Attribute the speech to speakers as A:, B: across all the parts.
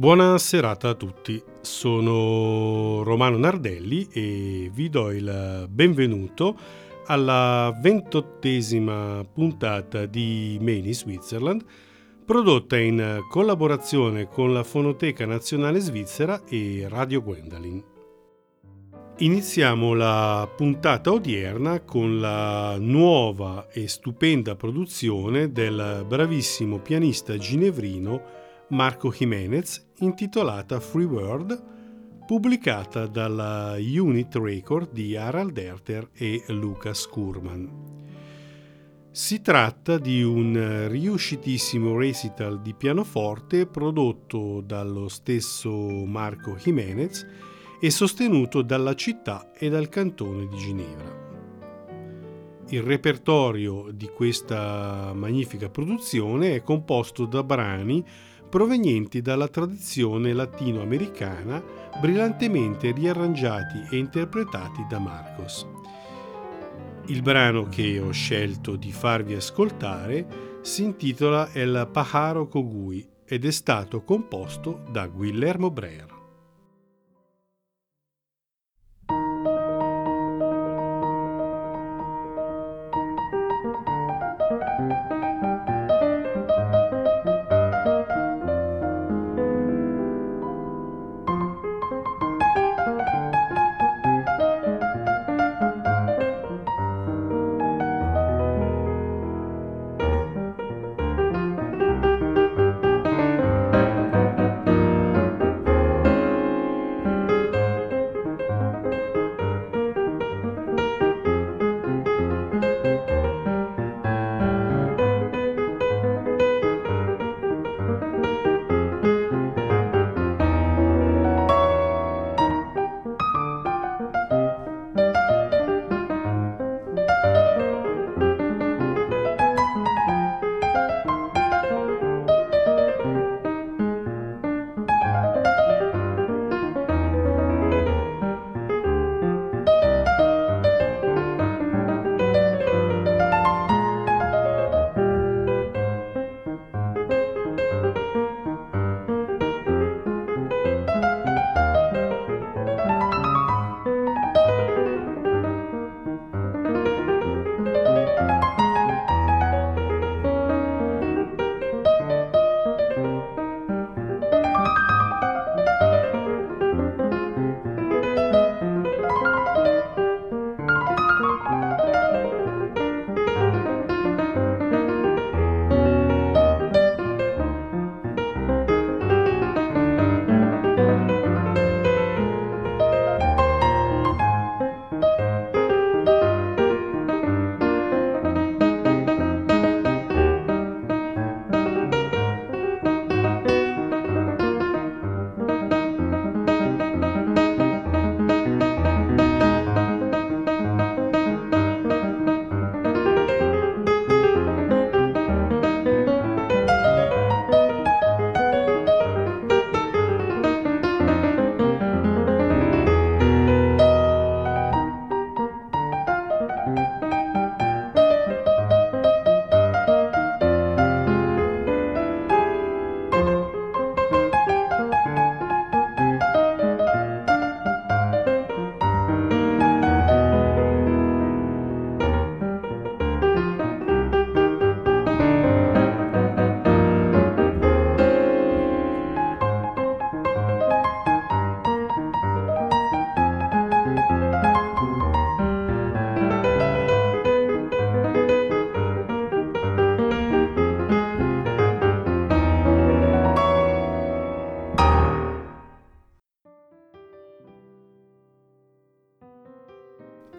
A: Buona serata a tutti, sono Romano Nardelli e vi do il benvenuto alla ventottesima puntata di Mani Switzerland, prodotta in collaborazione con la Fonoteca Nazionale Svizzera e Radio Gwendolyn. Iniziamo la puntata odierna con la nuova e stupenda produzione del bravissimo pianista ginevrino Marco Jimenez intitolata Free World, pubblicata dalla Unit Record di Harald Erter e Lucas Kurman. Si tratta di un riuscitissimo recital di pianoforte prodotto dallo stesso Marco Jimenez e sostenuto dalla città e dal cantone di Ginevra. Il repertorio di questa magnifica produzione è composto da brani provenienti dalla tradizione latinoamericana brillantemente riarrangiati e interpretati da Marcos. Il brano che ho scelto di farvi ascoltare si intitola El Pajaro Cogui ed è stato composto da Guillermo Breer.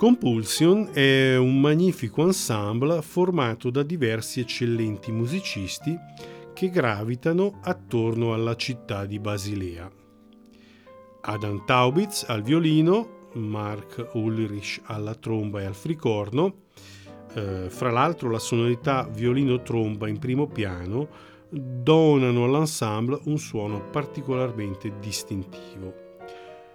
A: Compulsion è un magnifico ensemble formato da diversi eccellenti musicisti che gravitano attorno alla città di Basilea. Adam Taubitz al violino, Mark Ulrich alla tromba e al fricorno, eh, fra l'altro la sonorità violino-tromba in primo piano donano all'ensemble un suono particolarmente distintivo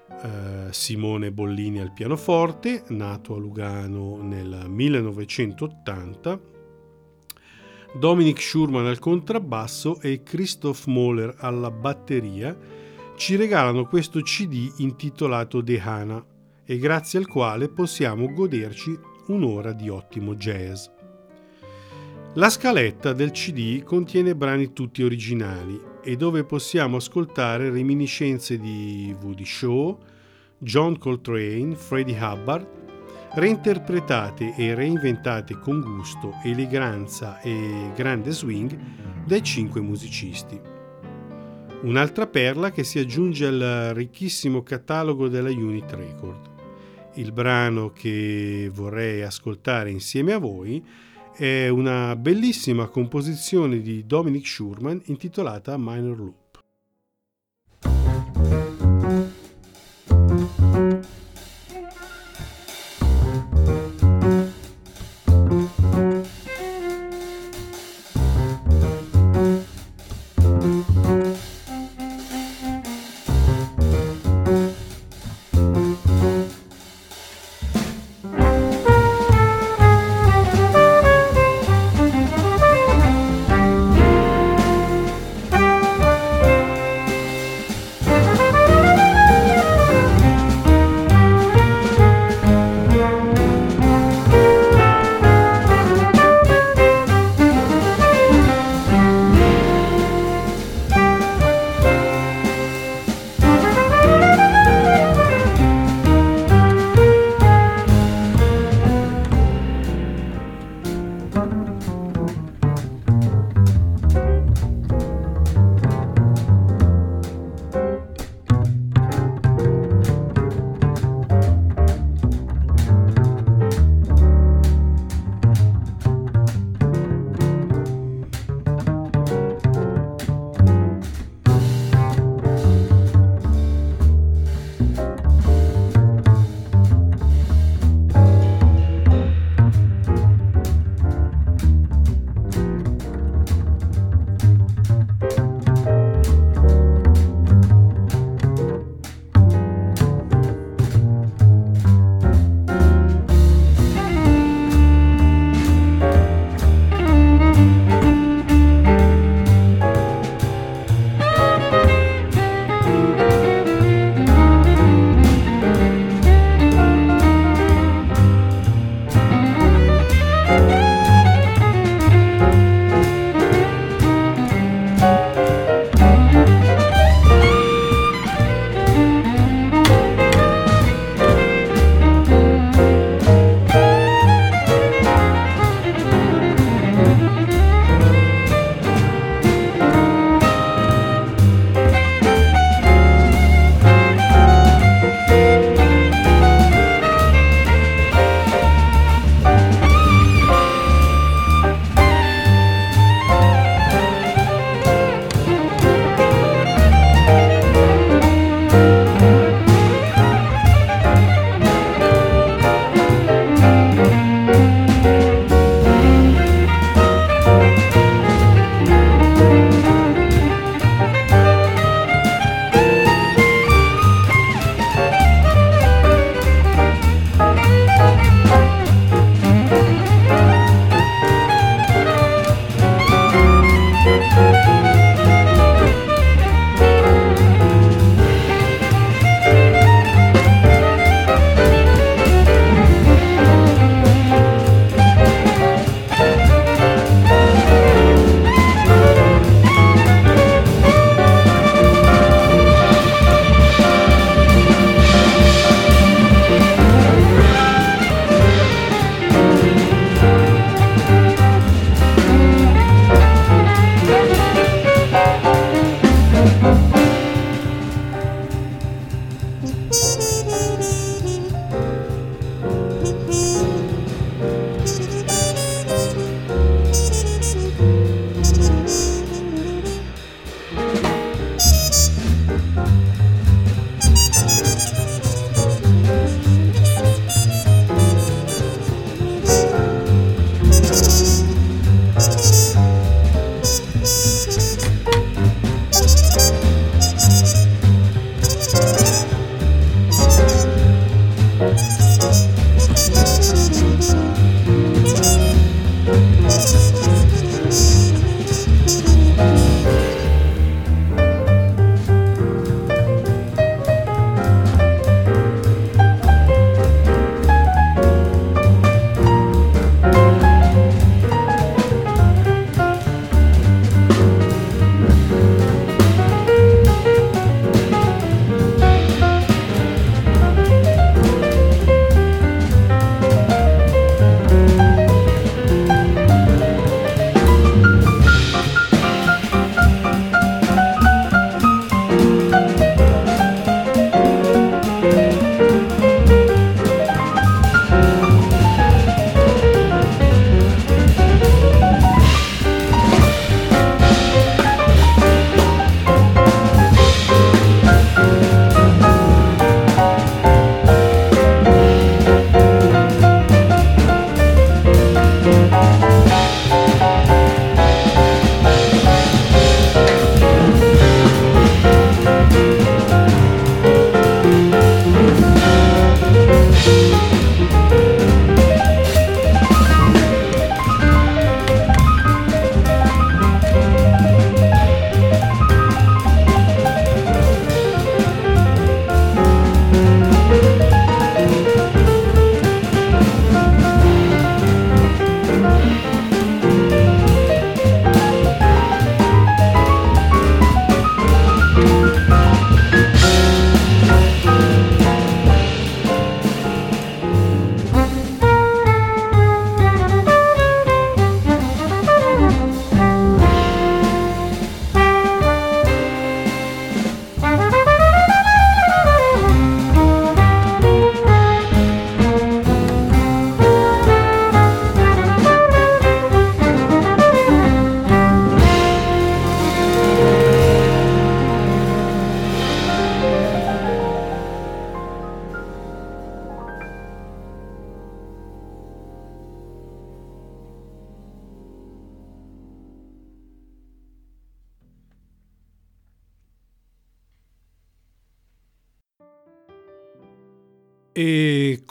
A: eh, Simone Bollini al pianoforte, nato a Lugano nel 1980. Dominic Schurman al contrabbasso e Christoph Mahler alla batteria ci regalano questo CD intitolato The Hana e grazie al quale possiamo goderci un'ora di ottimo jazz. La scaletta del CD contiene brani tutti originali e dove possiamo ascoltare reminiscenze di Woody Shaw, John Coltrane, Freddie Hubbard, reinterpretate e reinventate con gusto, eleganza e grande swing dai cinque musicisti. Un'altra perla che si aggiunge al ricchissimo catalogo della Unit Record. Il brano che vorrei ascoltare insieme a voi è una bellissima composizione di Dominic Schurman intitolata Minor Loop.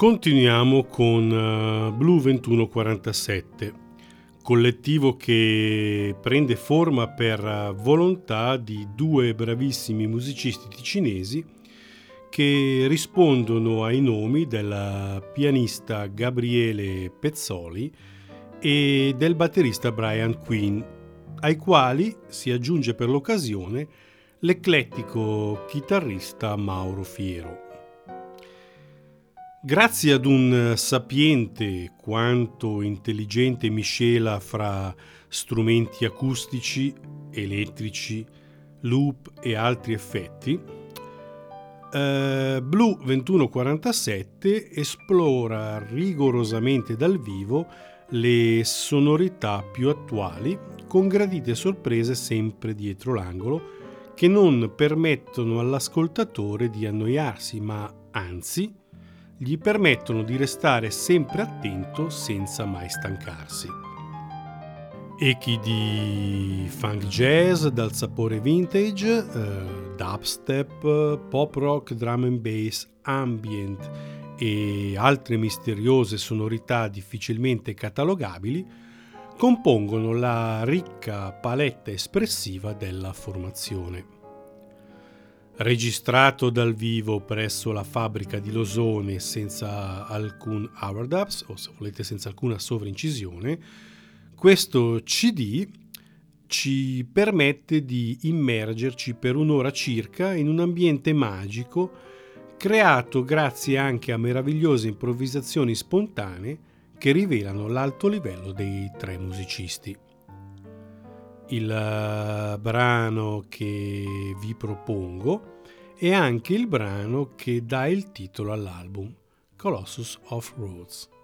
A: Continuiamo con uh, Blue 2147, collettivo che prende forma per uh, volontà di due bravissimi musicisti ticinesi che rispondono ai nomi del pianista Gabriele Pezzoli e del batterista Brian Quinn, ai quali si aggiunge per l'occasione l'eclettico chitarrista Mauro Fiero. Grazie ad un sapiente quanto intelligente miscela fra strumenti acustici, elettrici, loop e altri effetti, eh, Blue 2147 esplora rigorosamente dal vivo le sonorità più attuali con gradite sorprese sempre dietro l'angolo che non permettono all'ascoltatore di annoiarsi ma anzi gli permettono di restare sempre attento senza mai stancarsi. Echi di funk jazz dal sapore vintage, eh, dubstep, pop rock, drum and bass, ambient e altre misteriose sonorità difficilmente catalogabili compongono la ricca paletta espressiva della formazione registrato dal vivo presso la fabbrica di Losone senza alcun overdubs o se volete senza alcuna sovraincisione, questo CD ci permette di immergerci per un'ora circa in un ambiente magico creato grazie anche a meravigliose improvvisazioni spontanee che rivelano l'alto livello dei tre musicisti. Il uh, brano che vi propongo è anche il brano che dà il titolo all'album, Colossus of Rhodes.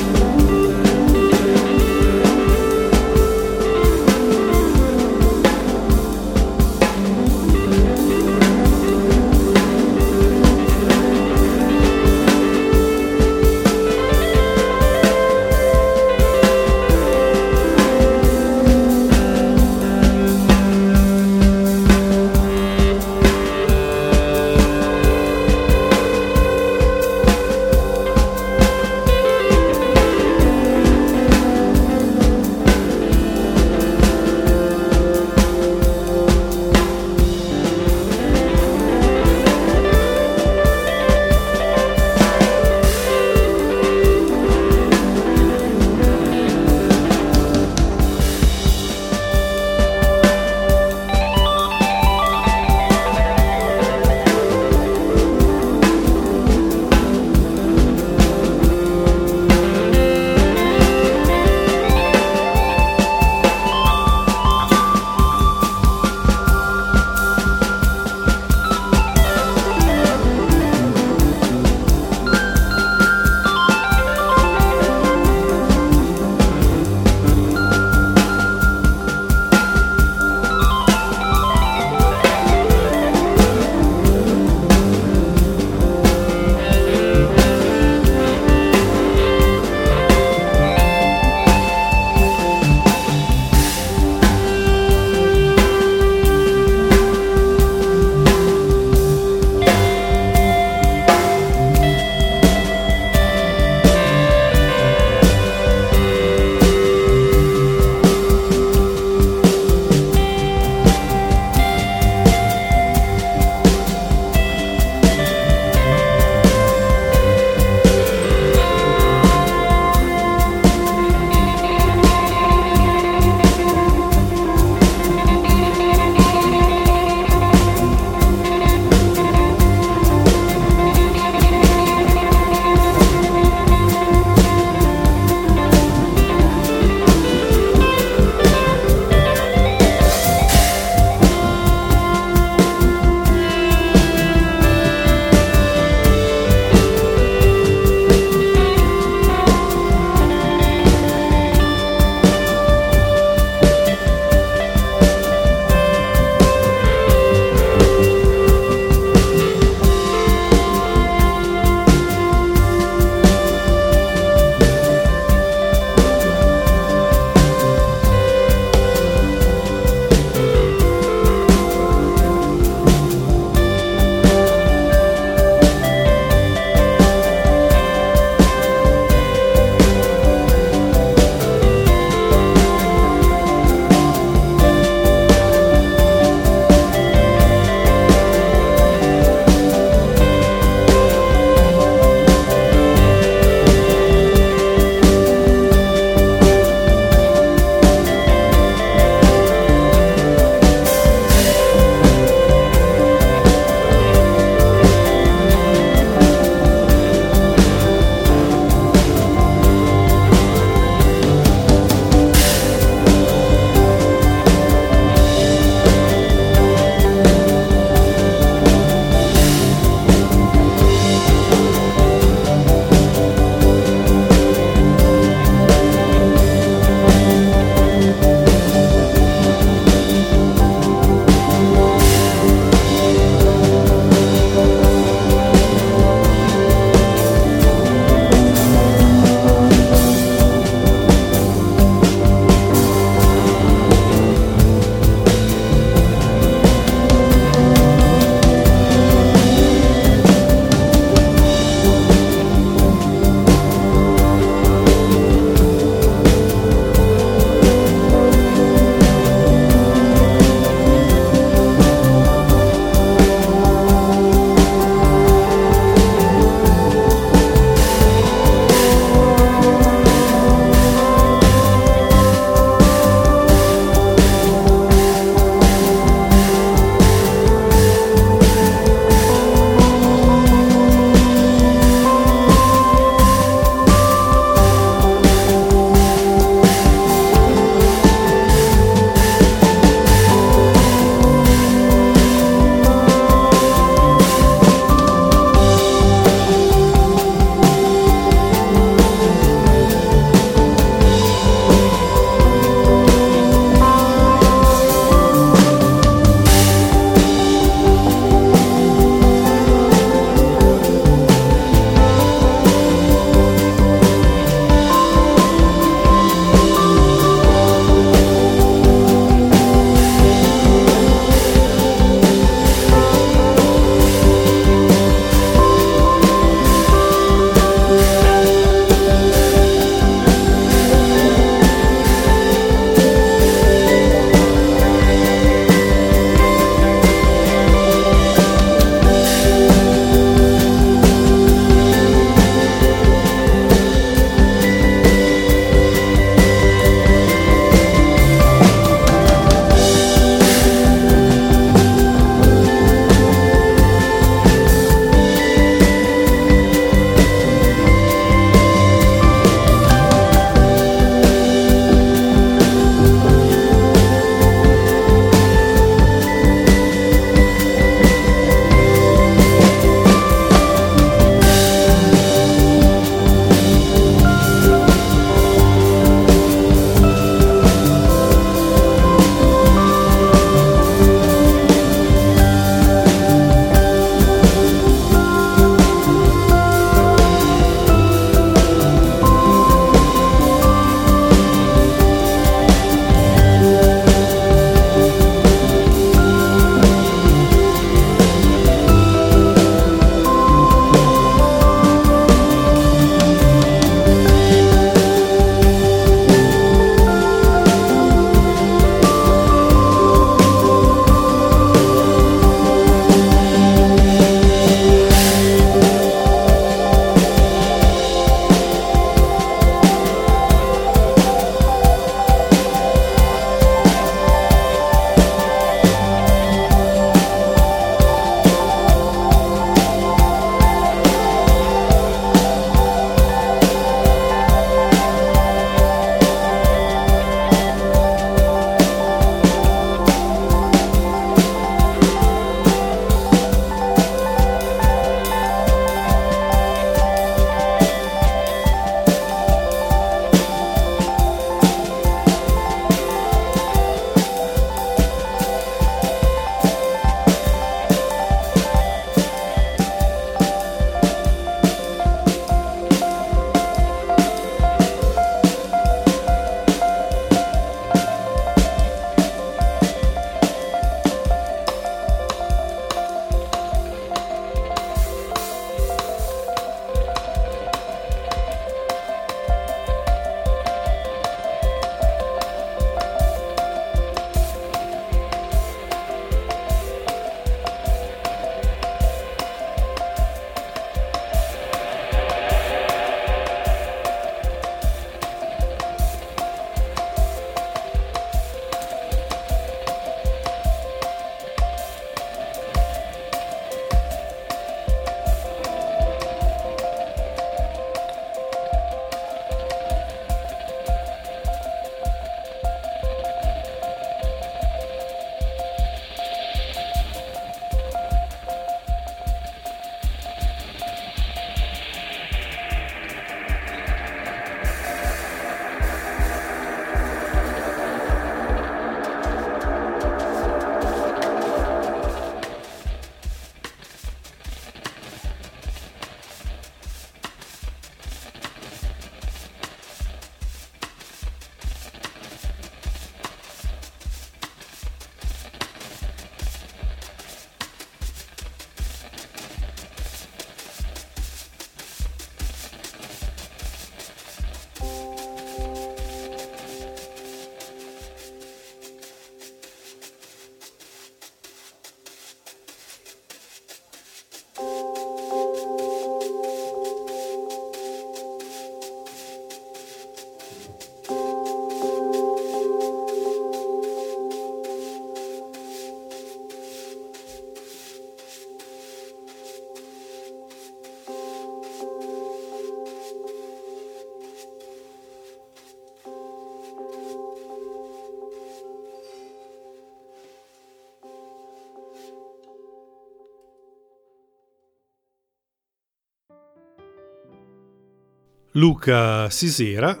A: Luca Sisera,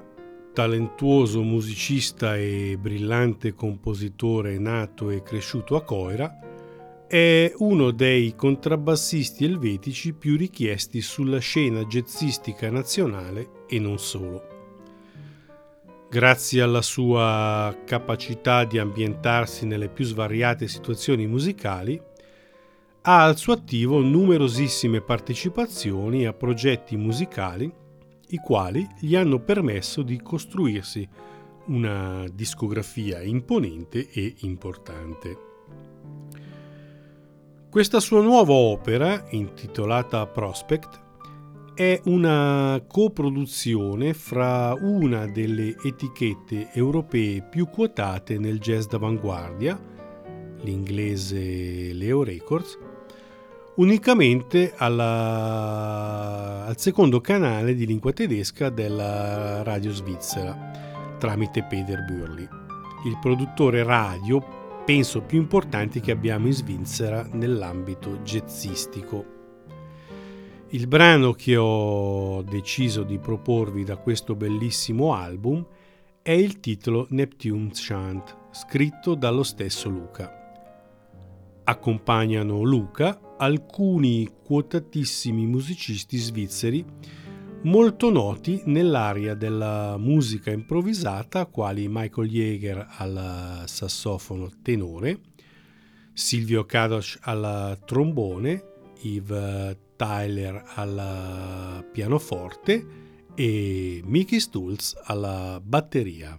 A: talentuoso musicista e brillante compositore nato e cresciuto a Coira, è uno dei contrabbassisti elvetici più richiesti sulla scena jazzistica nazionale e non solo. Grazie alla sua capacità di ambientarsi nelle più svariate situazioni musicali, ha al suo attivo numerosissime partecipazioni a progetti musicali i quali gli hanno permesso di costruirsi una discografia imponente e importante. Questa sua nuova opera, intitolata Prospect, è una coproduzione fra una delle etichette europee più quotate nel jazz d'avanguardia, l'inglese Leo Records, unicamente alla, al secondo canale di lingua tedesca della radio svizzera tramite Peter Burley, il produttore radio penso più importante che abbiamo in Svizzera nell'ambito jazzistico. Il brano che ho deciso di proporvi da questo bellissimo album è il titolo Neptune Chant, scritto dallo stesso Luca. Accompagnano Luca alcuni quotatissimi musicisti svizzeri molto noti nell'area della musica improvvisata, quali Michael Jäger al sassofono tenore, Silvio Kadosh al trombone, Yves Tyler al pianoforte e Mickey Stulz alla batteria.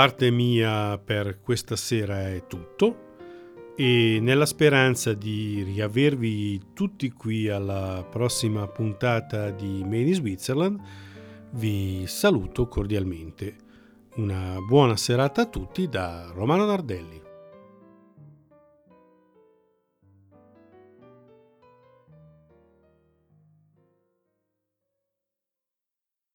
A: Parte mia per questa sera è tutto e nella speranza di riavervi tutti qui alla prossima puntata di Made in Switzerland, vi saluto cordialmente. Una buona serata a tutti da Romano Nardelli.